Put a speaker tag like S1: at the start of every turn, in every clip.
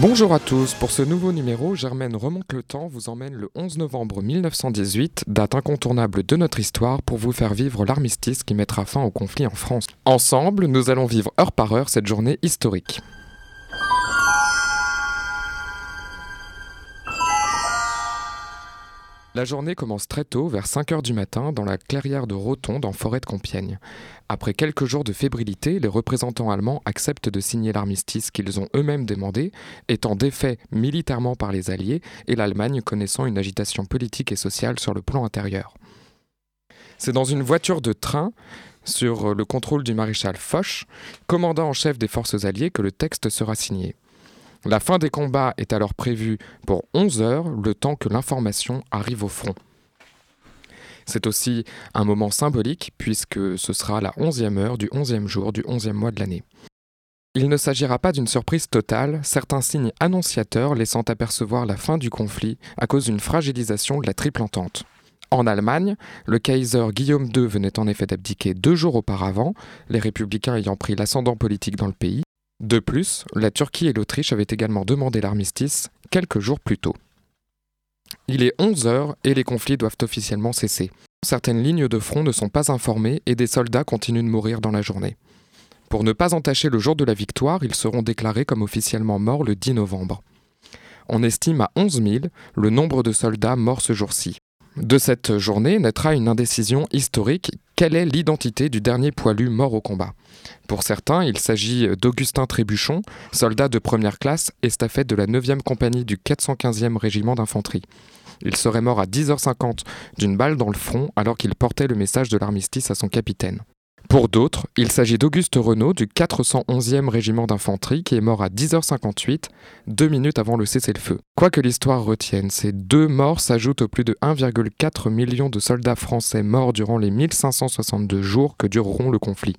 S1: Bonjour à tous, pour ce nouveau numéro, Germaine remonte le temps vous emmène le 11 novembre 1918, date incontournable de notre histoire, pour vous faire vivre l'armistice qui mettra fin au conflit en France. Ensemble, nous allons vivre heure par heure cette journée historique. La journée commence très tôt, vers 5 heures du matin, dans la clairière de Rotonde en forêt de Compiègne. Après quelques jours de fébrilité, les représentants allemands acceptent de signer l'armistice qu'ils ont eux-mêmes demandé, étant défait militairement par les Alliés et l'Allemagne connaissant une agitation politique et sociale sur le plan intérieur. C'est dans une voiture de train, sur le contrôle du maréchal Foch, commandant en chef des forces alliées, que le texte sera signé. La fin des combats est alors prévue pour 11 heures, le temps que l'information arrive au front. C'est aussi un moment symbolique puisque ce sera la 11e heure du 11e jour du 11e mois de l'année. Il ne s'agira pas d'une surprise totale, certains signes annonciateurs laissant apercevoir la fin du conflit à cause d'une fragilisation de la triple entente. En Allemagne, le Kaiser Guillaume II venait en effet d'abdiquer deux jours auparavant, les républicains ayant pris l'ascendant politique dans le pays, de plus, la Turquie et l'Autriche avaient également demandé l'armistice quelques jours plus tôt. Il est 11 heures et les conflits doivent officiellement cesser. Certaines lignes de front ne sont pas informées et des soldats continuent de mourir dans la journée. Pour ne pas entacher le jour de la victoire, ils seront déclarés comme officiellement morts le 10 novembre. On estime à 11 000 le nombre de soldats morts ce jour-ci. De cette journée naîtra une indécision historique. Quelle est l'identité du dernier poilu mort au combat? Pour certains, il s'agit d'Augustin Trébuchon, soldat de première classe, estafette de la 9e compagnie du 415e régiment d'infanterie. Il serait mort à 10h50 d'une balle dans le front alors qu'il portait le message de l'armistice à son capitaine. Pour d'autres, il s'agit d'Auguste Renault du 411e régiment d'infanterie qui est mort à 10h58, deux minutes avant le cessez-le-feu. Quoi que l'histoire retienne, ces deux morts s'ajoutent aux plus de 1,4 million de soldats français morts durant les 1562 jours que dureront le conflit.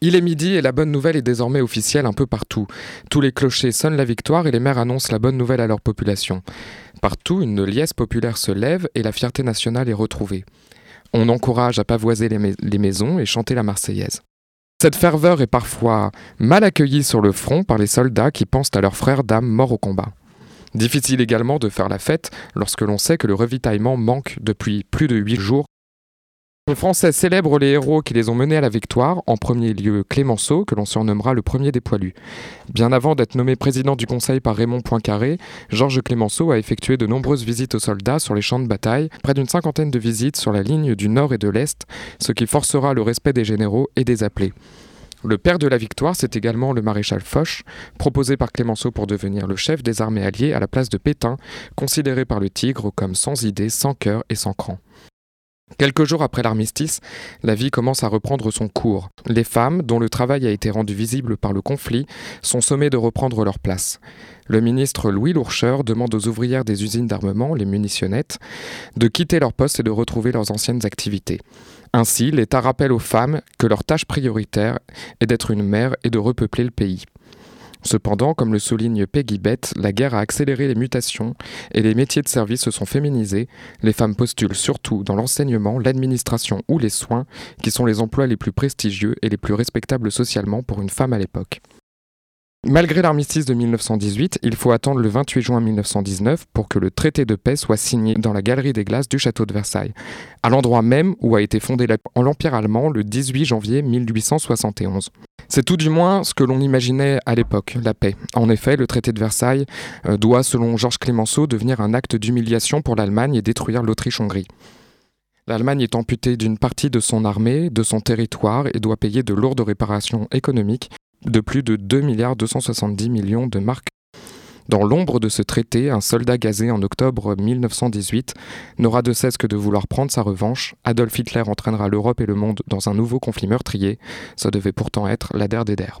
S1: Il est midi et la bonne nouvelle est désormais officielle un peu partout. Tous les clochers sonnent la victoire et les maires annoncent la bonne nouvelle à leur population. Partout, une liesse populaire se lève et la fierté nationale est retrouvée. On encourage à pavoiser les, maisons et chanter la Marseillaise. Cette ferveur est parfois mal accueillie sur le front par les soldats qui pensent à leurs frères d'âme morts au combat. Difficile également de faire la fête lorsque l'on sait que le ravitaillement manque depuis plus de huit jours les Français célèbrent les héros qui les ont menés à la victoire, en premier lieu Clémenceau, que l'on surnommera le premier des poilus. Bien avant d'être nommé président du Conseil par Raymond Poincaré, Georges Clémenceau a effectué de nombreuses visites aux soldats sur les champs de bataille, près d'une cinquantaine de visites sur la ligne du nord et de l'est, ce qui forcera le respect des généraux et des appelés. Le père de la victoire, c'est également le maréchal Foch, proposé par Clémenceau pour devenir le chef des armées alliées à la place de Pétain, considéré par le Tigre comme sans idée, sans cœur et sans cran. Quelques jours après l'armistice, la vie commence à reprendre son cours. Les femmes, dont le travail a été rendu visible par le conflit, sont sommées de reprendre leur place. Le ministre Louis Lourcheur demande aux ouvrières des usines d'armement, les munitionnettes, de quitter leur poste et de retrouver leurs anciennes activités. Ainsi, l'État rappelle aux femmes que leur tâche prioritaire est d'être une mère et de repeupler le pays. Cependant, comme le souligne Peggy Bett, la guerre a accéléré les mutations et les métiers de service se sont féminisés. Les femmes postulent surtout dans l'enseignement, l'administration ou les soins, qui sont les emplois les plus prestigieux et les plus respectables socialement pour une femme à l'époque. Malgré l'armistice de 1918, il faut attendre le 28 juin 1919 pour que le traité de paix soit signé dans la galerie des glaces du château de Versailles, à l'endroit même où a été fondé l'Empire allemand le 18 janvier 1871. C'est tout du moins ce que l'on imaginait à l'époque, la paix. En effet, le traité de Versailles euh, doit, selon Georges Clémenceau, devenir un acte d'humiliation pour l'Allemagne et détruire l'Autriche-Hongrie. L'Allemagne est amputée d'une partie de son armée, de son territoire et doit payer de lourdes réparations économiques de plus de 2 milliards 270 millions de marques. Dans l'ombre de ce traité, un soldat gazé en octobre 1918 n'aura de cesse que de vouloir prendre sa revanche. Adolf Hitler entraînera l'Europe et le monde dans un nouveau conflit meurtrier. Ça devait pourtant être la der des der.